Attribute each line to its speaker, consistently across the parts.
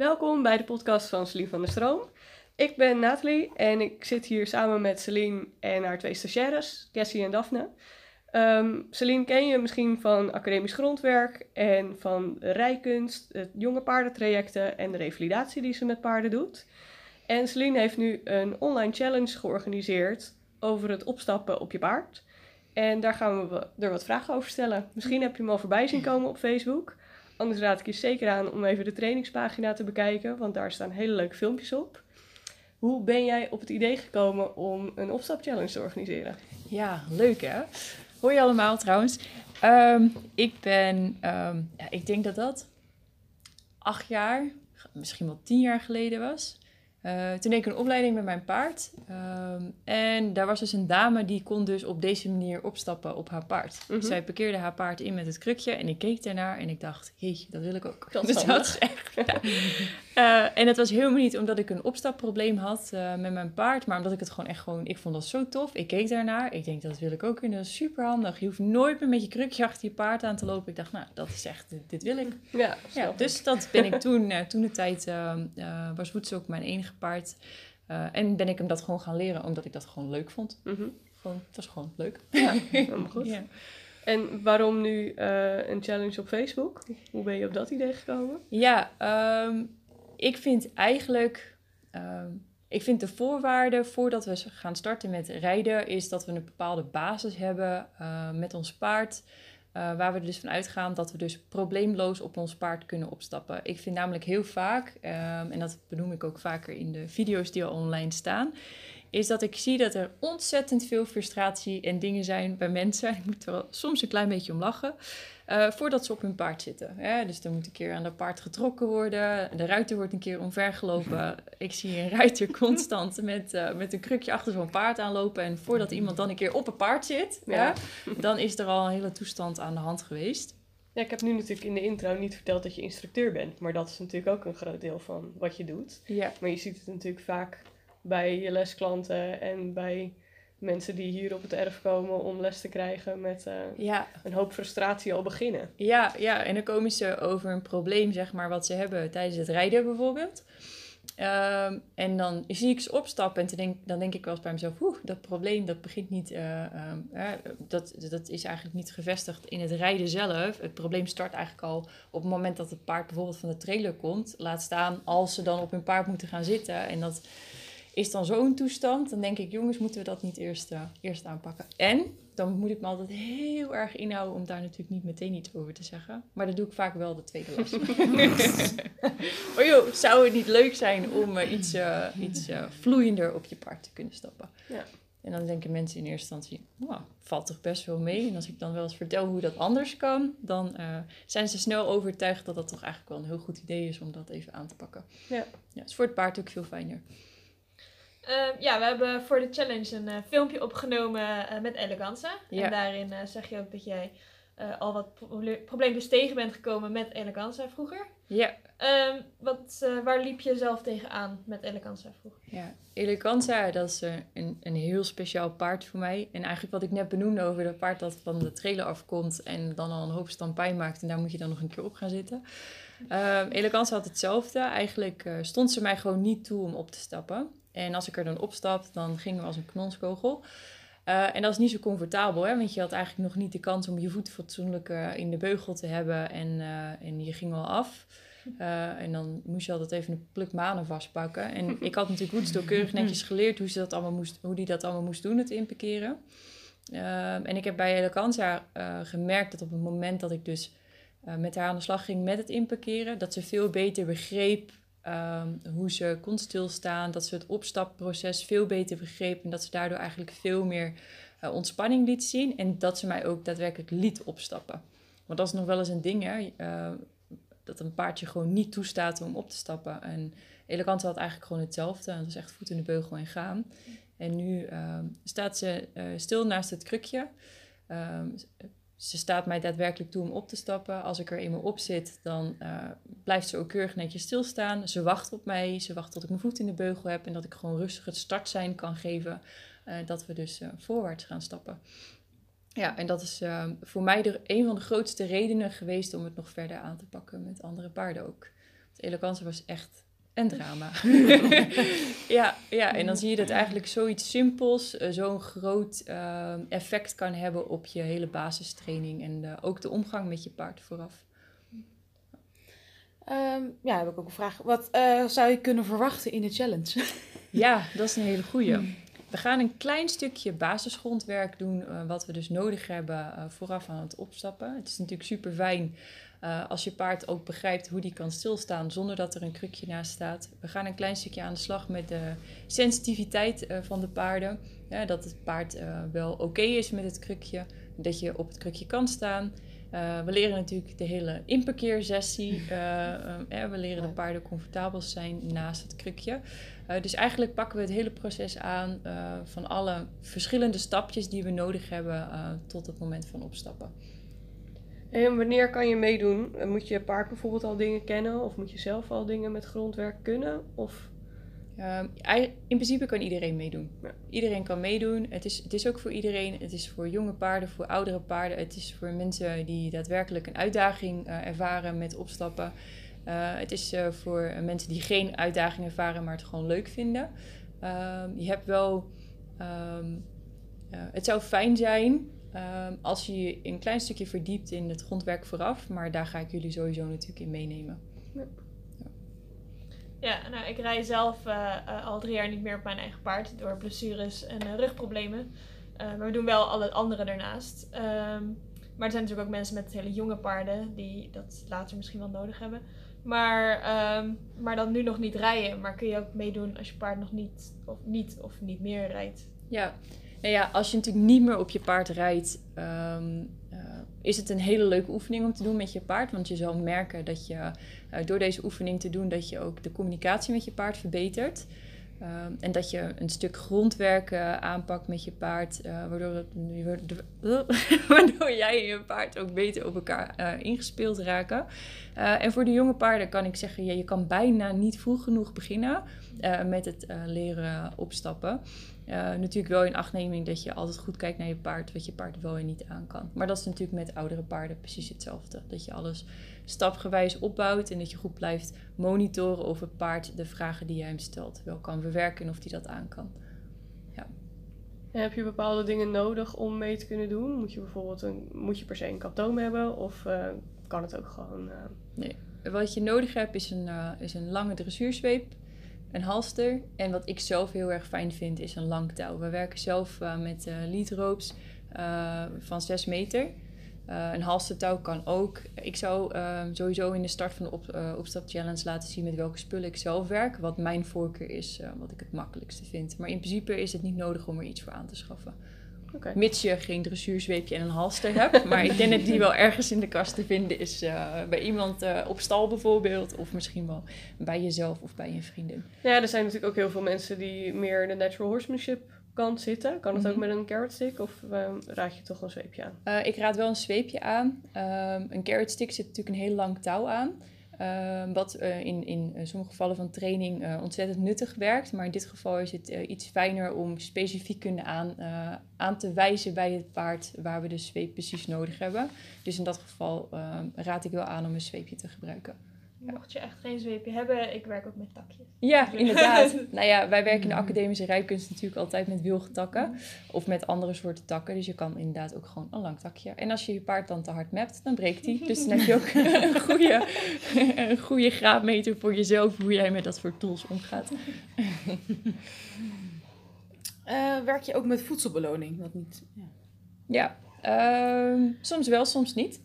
Speaker 1: Welkom bij de podcast van Celine van der Stroom. Ik ben Nathalie en ik zit hier samen met Celine en haar twee stagiaires, Cassie en Daphne. Um, Celine ken je misschien van academisch grondwerk en van rijkunst, het jonge paardentrajecten en de revalidatie die ze met paarden doet. En Celine heeft nu een online challenge georganiseerd over het opstappen op je paard. En daar gaan we er wat vragen over stellen. Misschien heb je hem al voorbij zien komen op Facebook. Anders raad ik je zeker aan om even de trainingspagina te bekijken, want daar staan hele leuke filmpjes op. Hoe ben jij op het idee gekomen om een opstapchallenge te organiseren?
Speaker 2: Ja, leuk hè? Hoi allemaal trouwens. Ehm, ik ben, um, ja, ik denk dat dat acht jaar, misschien wel tien jaar geleden was. Uh, toen deed ik een opleiding met mijn paard. Ehm, en daar was dus een dame die kon dus op deze manier opstappen op haar paard. Mm Zij parkeerde haar paard in met het krukje en ik keek daarnaar en ik dacht, jeetje, dat wil ik ook.
Speaker 1: Dat, dus dat is echt,
Speaker 2: ja. uh, en het was helemaal niet omdat ik een opstapprobleem had uh, met mijn paard, maar omdat ik het gewoon echt gewoon, ik vond dat zo tof. Ik keek daarnaar, ik denk, dat wil ik ook kunnen, dat is super handig. Je hoeft nooit meer met je krukje achter je paard aan te lopen. Ik dacht, nou, dat is echt, dit, dit wil ik.
Speaker 1: Ja,
Speaker 2: ja dus dat ben ik toen, toen de tijd, was Woets ook mijn enige paard. En ben ik hem dat gewoon gaan leren, omdat ik dat gewoon leuk vond.
Speaker 1: Mm -hmm.
Speaker 2: Gewoon, het was gewoon leuk.
Speaker 1: Ja, helemaal goed. ja. En waarom nu een challenge op Facebook? Hoe ben je op dat idee gekomen?
Speaker 2: Ja, um, ik vind eigenlijk... Um, ik vind de voorwaarde voordat we gaan starten met rijden... is dat we een bepaalde basis hebben uh, met ons paard... Uh, waar we er dus van uitgaan dat we dus probleemloos op ons paard kunnen opstappen. Ik vind namelijk heel vaak, um, en dat benoem ik ook vaker in de video's die al online staan, is dat ik zie dat er ontzettend veel frustratie en dingen zijn bij mensen. Ik moet er wel soms een klein beetje om lachen. Uh, voordat ze op hun paard zitten. Hè? Dus er moet een keer aan de paard getrokken worden. De ruiter wordt een keer omvergelopen. Ik zie een ruiter constant met, uh, met een krukje achter zo'n paard aanlopen. En voordat iemand dan een keer op een paard zit, ja. Ja, dan is er al een hele toestand aan de hand geweest.
Speaker 1: Ja, ik heb nu natuurlijk in de intro niet verteld dat je instructeur bent. Maar dat is natuurlijk ook een groot deel van wat je doet.
Speaker 2: Ja.
Speaker 1: Maar je ziet het natuurlijk vaak bij je lesklanten en bij mensen die hier op het erf komen om les te krijgen met uh,
Speaker 2: ja.
Speaker 1: een hoop frustratie al beginnen.
Speaker 2: Ja, ja, en dan komen ze over een probleem, zeg maar, wat ze hebben tijdens het rijden bijvoorbeeld. Um, en dan zie ik ze opstappen en denk, dan denk ik wel eens bij mezelf, oeh, dat probleem dat begint niet, uh, um, uh, dat, dat is eigenlijk niet gevestigd in het rijden zelf. Het probleem start eigenlijk al op het moment dat het paard bijvoorbeeld van de trailer komt. Laat staan als ze dan op hun paard moeten gaan zitten. En dat is dan zo'n toestand, dan denk ik, jongens, moeten we dat niet eerst, uh, eerst aanpakken. En dan moet ik me altijd heel erg inhouden om daar natuurlijk niet meteen iets over te zeggen. Maar dat doe ik vaak wel de tweede les. maar joh, zou het niet leuk zijn om uh, iets, uh, iets vloeiender op je paard te kunnen stappen?
Speaker 1: Ja.
Speaker 2: En dan denken mensen in eerste instantie, wow, valt toch best wel mee. En als ik dan wel eens vertel hoe dat anders kan, dan uh, zijn ze snel overtuigd dat dat toch eigenlijk wel een heel goed idee is om dat even aan te pakken.
Speaker 1: Ja.
Speaker 2: ja is voor het paard ook veel fijner.
Speaker 3: Uh, ja, we hebben voor de challenge een uh, filmpje opgenomen uh, met Eleganza.
Speaker 2: Ja.
Speaker 3: En daarin zeg je ook dat jij al wat pro probleempjes tegen bent gekomen met Eleganza vroeger.
Speaker 2: Ja.
Speaker 3: Um, wat, waar liep je zelf tegenaan met Eleganza vroeger?
Speaker 2: Ja, Eleganza, dat is een, een heel speciaal paard voor mij. En eigenlijk wat ik net benoemde over dat paard dat van de trailer afkomt en dan al een hoop stampijn maakt en daar moet je dan nog een keer op gaan zitten. Um, Eleganza had hetzelfde. Eigenlijk stond ze mij gewoon niet toe om op te stappen. En als ik er dan opstap, dan gingen we als een knonskogel. Uh, en dat is niet zo comfortabel, hè? want je had eigenlijk nog niet de kans om je voeten fatsoenlijk uh, in de beugel te hebben en, uh, en je ging wel af. en dan moest je altijd even een pluk manen vastpakken. En ik had natuurlijk Woodstock keurig netjes geleerd hoe, ze dat allemaal moest, hoe die dat allemaal moest doen, het inparkeren. en ik heb bij Eleganza gemerkt dat op het moment dat ik dus met haar aan de slag ging met het inparkeren, dat ze veel beter begreep Um, hoe ze kon stilstaan, dat ze het opstapproces veel beter begreep en dat ze daardoor eigenlijk veel meer uh, ontspanning liet zien en dat ze mij ook daadwerkelijk liet opstappen. Want dat is nog wel eens een ding, hè? Uh, dat een paardje gewoon niet toestaat om op te stappen. En Elegante had eigenlijk gewoon hetzelfde. Dat is echt voet in de beugel en gaan. En nu uh, staat ze uh, stil naast het krukje. Ze staat mij daadwerkelijk toe om op te stappen. Als ik er eenmaal op zit, dan uh, blijft ze ook keurig netjes stilstaan. Ze wacht op mij. Ze wacht tot ik mijn voet in de beugel heb en dat ik gewoon rustig het startsein kan geven. Uh, dat we dus uh, voorwaarts gaan stappen. Ja, en dat is voor mij de, een van de grootste redenen geweest om het nog verder aan te pakken met andere paarden ook. De elegance was echt een drama. ja, ja, en dan zie je dat eigenlijk zoiets simpels eh, zo'n groot eh, effect kan hebben op je hele basistraining en ook de omgang met je paard vooraf.
Speaker 4: Ehm, ja, heb ik ook een vraag. Wat eh, zou je kunnen verwachten in de challenge?
Speaker 2: Ja, dat is een hele goeie. We gaan een klein stukje basisgrondwerk doen, wat we dus nodig hebben vooraf aan het opstappen. Het is natuurlijk super fijn als je paard ook begrijpt hoe die kan stilstaan zonder dat er een krukje naast staat. We gaan een klein stukje aan de slag met de sensitiviteit eh, van de paarden. Ja, dat het paard eh, wel oké is met het krukje, dat je op het krukje kan staan. Eh, we leren natuurlijk de hele inparkeersessie. Eh, eh, we leren de paarden comfortabel zijn naast het krukje. Eh, dus eigenlijk pakken we het hele proces aan eh, van alle verschillende stapjes die we nodig hebben eh, tot het moment van opstappen.
Speaker 1: En wanneer kan je meedoen? Eh, Moet je paard bijvoorbeeld al dingen kennen? Of moet je zelf al dingen met grondwerk kunnen? Of...
Speaker 2: Ehm, in principe kan iedereen meedoen.
Speaker 1: Ja.
Speaker 2: Iedereen kan meedoen. Het is, het is ook voor iedereen. Het is voor jonge paarden, voor oudere paarden. Het is voor mensen die daadwerkelijk een uitdaging eh, ervaren met opstappen. Eh, het is voor mensen die geen uitdaging ervaren, maar het gewoon leuk vinden. Ehm, je hebt wel. ehm, eh, het zou fijn zijn ehm, als je je een klein stukje verdiept in het grondwerk vooraf. Maar daar ga ik jullie sowieso natuurlijk in meenemen.
Speaker 3: Ja, nou, ik rij zelf eh, eh, al drie jaar niet meer op mijn eigen paard door blessures en eh, rugproblemen. Eh, maar we doen wel alle andere daarnaast. Ehm, maar er zijn natuurlijk ook mensen met hele jonge paarden die dat later misschien wel nodig hebben. Maar, ehm, maar dan nu nog niet rijden. Maar kun je ook meedoen als je paard nog niet of niet, of niet meer rijdt.
Speaker 2: Ja, nou ja, als je natuurlijk niet meer op je paard rijdt, ehm, eh, is het een hele leuke oefening om te doen met je paard. Want je zal merken dat je eh, door deze oefening te doen, dat je ook de communicatie met je paard verbetert. Ehm, en dat je een stuk grondwerk aanpakt met je paard, eh, waardoor, jij en je paard ook beter op elkaar eh, ingespeeld raken. Eh, en voor de jonge paarden kan ik zeggen, ja, je kan bijna niet vroeg genoeg beginnen met het leren opstappen. Natuurlijk wel in achtneming dat je altijd goed kijkt naar je paard, wat je paard wel en niet aan kan. Maar dat is natuurlijk met oudere paarden precies hetzelfde. Dat je alles stapgewijs opbouwt en dat je goed blijft monitoren of het paard de vragen die jij hem stelt wel kan verwerken en of hij dat aan kan.
Speaker 1: En heb je bepaalde dingen nodig om mee te kunnen doen? Moet je bijvoorbeeld een, moet je per se een katoom hebben? Of eh, kan het ook gewoon... eh,
Speaker 2: Wat je nodig hebt is een, eh, is een lange dressuurzweep, een halster. En wat ik zelf heel erg fijn vind is een lang touw. We werken zelf met lead ropes van 6 meter. Eh, een halstertouw kan ook. Ik zou eh, sowieso in de start van de op, eh, opstap challenge laten zien met welke spullen ik zelf werk. Wat mijn voorkeur is, eh, wat ik het makkelijkste vind. Maar in principe is het niet nodig om er iets voor aan te schaffen. Mits je geen dressuurzweepje en een halster hebt. Maar ik denk dat die wel ergens in de kast te vinden is. bij iemand op stal bijvoorbeeld. Of misschien wel bij jezelf of bij een vriendin.
Speaker 1: Ja, er zijn natuurlijk ook heel veel mensen die meer de natural horsemanship kant zitten. Kan het ook
Speaker 2: Mhm.
Speaker 1: met een carrot stick of eh, raad je toch een zweepje aan?
Speaker 2: Eh, ik raad wel een zweepje aan. Ehm, een carrot stick zit natuurlijk een heel lang touw aan. Ehm, wat eh, in, in eh, sommige gevallen van training ontzettend nuttig werkt. Maar in dit geval is het iets fijner om specifiek kunnen aan, aan te wijzen bij het paard waar we de zweep precies nodig hebben. Dus in dat geval ehm, raad ik wel aan om een zweepje te gebruiken.
Speaker 3: Mocht je echt geen zweepje hebben, ik werk ook met takjes.
Speaker 2: Ja, inderdaad. nou ja, wij werken in de academische rijkunst natuurlijk altijd met wilgetakken. Of met andere soorten takken. Dus je kan inderdaad ook gewoon een lang takje. En als je je paard dan te hard mept, dan breekt hij. Dus dan heb je ook een goede, een goede graadmeter voor jezelf. Hoe jij met dat soort tools omgaat.
Speaker 4: Eh, werk je ook met voedselbeloning? Dat niet. Ja.
Speaker 2: Ja, ehm, soms wel, soms niet.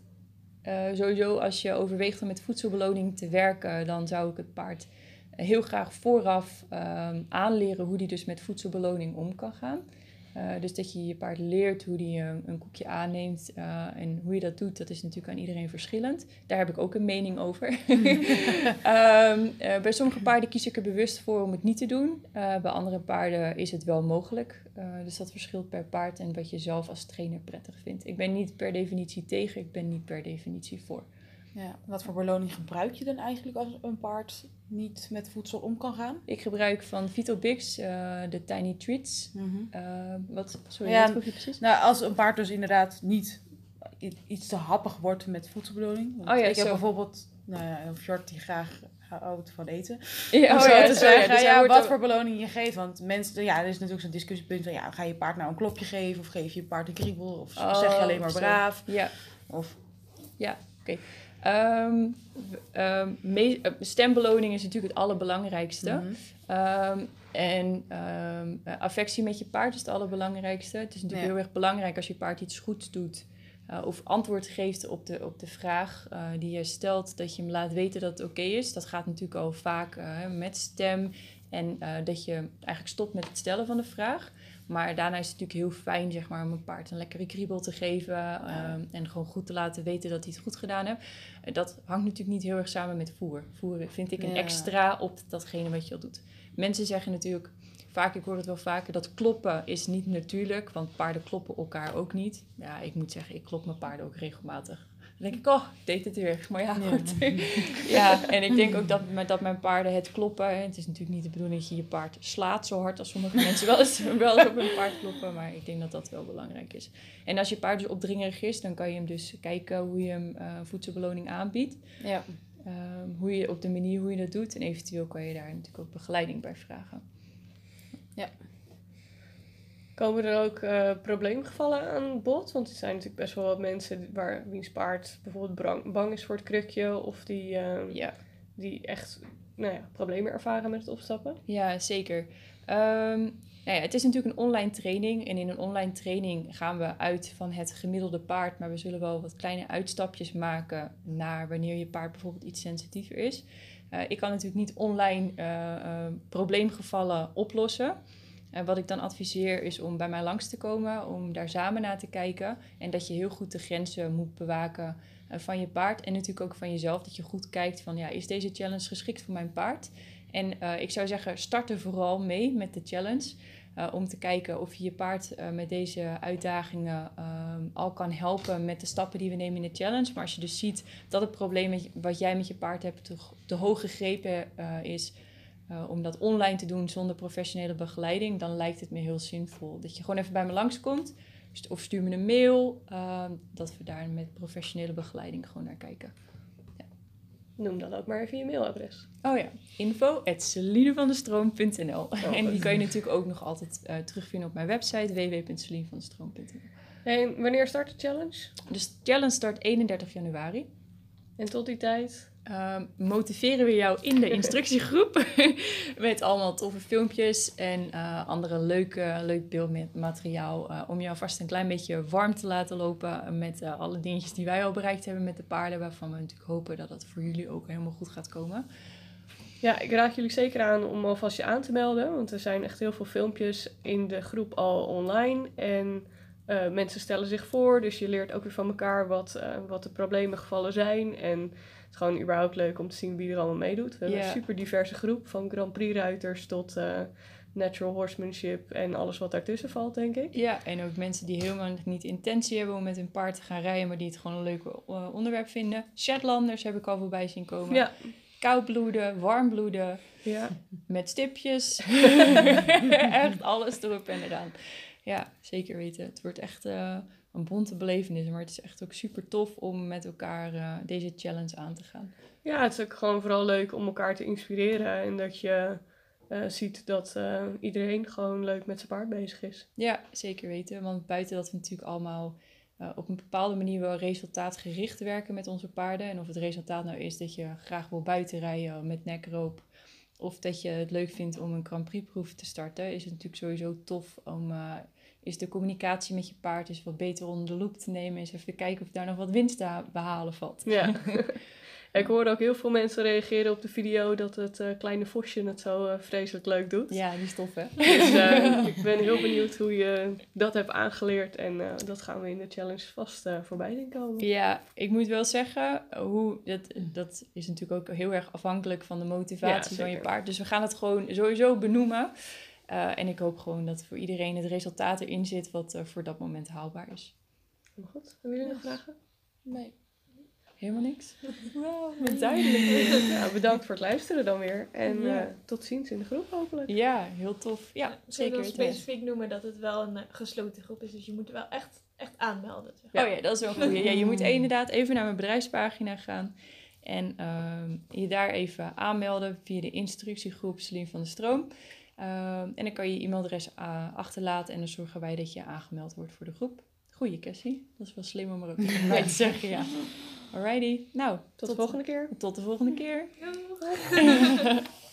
Speaker 2: Eh, sowieso als je overweegt om met voedselbeloning te werken, dan zou ik het paard heel graag vooraf ehm, aanleren hoe die dus met voedselbeloning om kan gaan. Eh, dus dat je je paard leert hoe die eh, een koekje aanneemt eh, en hoe je dat doet, dat is natuurlijk aan iedereen verschillend. Daar heb ik ook een mening over. Ehm, eh, bij sommige paarden kies ik er bewust voor om het niet te doen. Bij andere paarden is het wel mogelijk. Dus dat verschilt per paard en wat je zelf als trainer prettig vindt. Ik ben niet per definitie tegen, ik ben niet per definitie voor.
Speaker 4: Ja. Wat voor beloning gebruik je dan eigenlijk als een paard niet met voedsel om kan gaan?
Speaker 2: Ik gebruik van Vitalbix eh de Tiny Treats. Eh, wat, sorry,
Speaker 4: Ja,
Speaker 2: wat je precies?
Speaker 4: Nou, als een paard dus inderdaad niet iets te happig wordt met voedselbeloning. Want
Speaker 2: Oh ja,
Speaker 4: ik heb bijvoorbeeld nou ja, een fjord die graag houdt van eten.
Speaker 2: Ja, oh ja,
Speaker 4: te
Speaker 2: zo,
Speaker 4: zeggen,
Speaker 2: ja, dus
Speaker 4: ja, wat voor beloning je geeft. Want mensen, ja, er is natuurlijk zo'n discussiepunt van, ja, ga je paard nou een klopje geven? Of geef je je paard een kriebel? Of
Speaker 2: Oh,
Speaker 4: zeg je alleen maar braaf?
Speaker 2: Ja,
Speaker 4: Of,
Speaker 2: Ehm, ehm, me- eh, stembeloning is natuurlijk het allerbelangrijkste.
Speaker 4: Mhm.
Speaker 2: Ehm, en ehm, eh, affectie met je paard is het allerbelangrijkste. Het is natuurlijk
Speaker 4: Ja.
Speaker 2: heel erg belangrijk als je paard iets goeds doet. eh, of antwoord geeft op de, op de vraag die je stelt, dat je hem laat weten dat het oké is. Dat gaat natuurlijk al vaak met stem. En dat je eigenlijk stopt met het stellen van de vraag. Maar daarna is het natuurlijk heel fijn zeg maar, om een paard een lekkere kriebel te geven. ehm, en gewoon goed te laten weten dat hij het goed gedaan heeft. Eh, Dat hangt natuurlijk niet heel erg samen met voer. Voeren vind ik een
Speaker 4: Ja.
Speaker 2: extra op datgene wat je al doet. Mensen zeggen natuurlijk vaak, ik hoor het wel vaker, dat kloppen is niet natuurlijk. Want paarden kloppen elkaar ook niet. Ja, ik moet zeggen, ik klop mijn paarden ook regelmatig. Dan denk ik, oh, ik deed het weer. Maar ja,
Speaker 4: Ja.
Speaker 2: goed. ja, en ik denk ook dat, met- dat mijn paarden het kloppen... hè, Het is natuurlijk niet de bedoeling dat je je paard slaat zo hard als sommige mensen wel eens, wel eens op hun paard kloppen. Maar ik denk dat dat wel belangrijk is. En als je paard dus opdringerig is, dan kan je hem dus kijken hoe je hem eh, voedselbeloning aanbiedt.
Speaker 4: ja.
Speaker 2: Ehm, hoe je op de manier hoe je dat doet. En eventueel kan je daar natuurlijk ook begeleiding bij vragen.
Speaker 1: Komen er ook eh, probleemgevallen aan bod? Want er zijn natuurlijk best wel wat mensen waar, wiens paard bijvoorbeeld bang, bang is voor het krukje. Of die, eh,
Speaker 2: Ja,
Speaker 1: die echt nou ja, problemen ervaren met het opstappen.
Speaker 2: ja zeker. Ehm, nou ja, het is natuurlijk een online training. En in een online training gaan we uit van het gemiddelde paard. Maar we zullen wel wat kleine uitstapjes maken naar wanneer je paard bijvoorbeeld iets sensitiever is. Eh, ik kan natuurlijk niet online eh, probleemgevallen oplossen. En wat ik dan adviseer is om bij mij langs te komen, om daar samen naar te kijken. En dat je heel goed de grenzen moet bewaken eh, van je paard. En natuurlijk ook van jezelf, dat je goed kijkt van, ja, is deze challenge geschikt voor mijn paard? En eh, ik zou zeggen, start er vooral mee met de challenge. eh, om te kijken of je paard met deze uitdagingen al kan helpen met de stappen die we nemen in de challenge. Maar als je dus ziet dat het probleem wat jij met je paard hebt te, te hoog gegrepen is, eh, om dat online te doen zonder professionele begeleiding, dan lijkt het me heel zinvol. Dat je gewoon even bij me langskomt. Of stuur me een mail, ehm, dat we daar met professionele begeleiding gewoon naar kijken.
Speaker 1: Noem dan ook maar even je mailadres.
Speaker 2: Oh ja, info at celinevandestroom.nl. en die kan je natuurlijk ook nog altijd eh, terugvinden op mijn website www.celinevandestroom.nl.
Speaker 1: En wanneer start de challenge?
Speaker 2: Dus de challenge start 31 januari.
Speaker 1: En tot die tijd?
Speaker 2: Ehm, motiveren we jou in de instructiegroep met allemaal toffe filmpjes en eh, andere leuke, leuk beeldmateriaal eh, om jou vast een klein beetje warm te laten lopen met eh, alle dingetjes die wij al bereikt hebben met de paarden, waarvan we natuurlijk hopen dat dat voor jullie ook helemaal goed gaat komen.
Speaker 1: Ja, ik raad jullie zeker aan om alvast je aan te melden. Want er zijn echt heel veel filmpjes in de groep al online. En mensen stellen zich voor. Dus je leert ook weer van elkaar wat, eh, wat de problemengevallen zijn. En is gewoon überhaupt leuk om te zien wie er allemaal meedoet. We hebben een super diverse groep. Van Grand Prix ruiters tot eh, natural horsemanship. En alles wat daartussen valt, denk ik.
Speaker 2: Ja, en ook mensen die helemaal niet intentie hebben om met hun paard te gaan rijden, maar die het gewoon een leuk eh, onderwerp vinden. Shetlanders heb ik al voorbij zien komen.
Speaker 1: Ja,
Speaker 2: Koudbloeden, warmbloeden,
Speaker 1: ja.
Speaker 2: met stipjes. echt alles erop en eraan. Ja, zeker weten. Het wordt echt eh, een bonte belevenis, maar het is echt ook super tof om met elkaar eh, deze challenge aan te gaan.
Speaker 1: ja, het is ook gewoon vooral leuk om elkaar te inspireren. En dat je eh, ziet dat eh, iedereen gewoon leuk met zijn paard bezig is.
Speaker 2: Ja, zeker weten. Want buiten dat we natuurlijk allemaal op een bepaalde manier wel resultaatgericht werken met onze paarden. En of het resultaat nou is dat je graag wil buiten rijden met nekroop. Of dat je het leuk vindt om een Grand Prix proef te starten. Is het natuurlijk sowieso tof om is de communicatie met je paard eens wat beter onder de loep te nemen. Eens even kijken of daar nog wat winst te ha- behalen valt.
Speaker 1: Ja. ik hoorde ook heel veel mensen reageren op de video dat het eh, kleine vosje het zo eh, vreselijk leuk doet.
Speaker 2: Ja, die is tof hè?
Speaker 1: Dus eh, ik ben heel benieuwd hoe je dat hebt aangeleerd. En dat gaan we in de challenge vast voorbij zien komen.
Speaker 2: Ja, ik moet wel zeggen, hoe, dat, dat is natuurlijk ook heel erg afhankelijk van de motivatie
Speaker 1: Ja,
Speaker 2: van je paard. Dus we gaan het gewoon sowieso benoemen. Eh, en ik hoop gewoon dat voor iedereen het resultaat erin zit wat eh, voor dat moment haalbaar is.
Speaker 1: Helemaal goed. Hebben jullie nog vragen?
Speaker 4: Nee.
Speaker 2: Helemaal niks? Wow, wat duidelijk.
Speaker 1: Ja, bedankt voor het luisteren dan weer. En
Speaker 2: Ja.
Speaker 1: eh, tot ziens in de groep hopelijk.
Speaker 2: Ja, heel tof. Ja,
Speaker 3: we
Speaker 2: zeker. weten.
Speaker 3: specifiek noemen dat het wel een eh, gesloten groep is. Dus je moet wel echt, echt aanmelden. zeg.
Speaker 2: Oh ja, dat is wel goed. Ja, je moet inderdaad even naar mijn bedrijfspagina gaan. En ehm, je daar even aanmelden via de instructiegroep Celine van de Stroom. Ehm, en dan kan je je e-mailadres uh, achterlaten en dan zorgen wij dat je aangemeld wordt voor de groep. Goeie, Cassie. Dat is wel slim om er ook even bij te zeggen, ja. Alrighty. Nou,
Speaker 1: Tot, de volgende keer.
Speaker 2: Tot de volgende keer.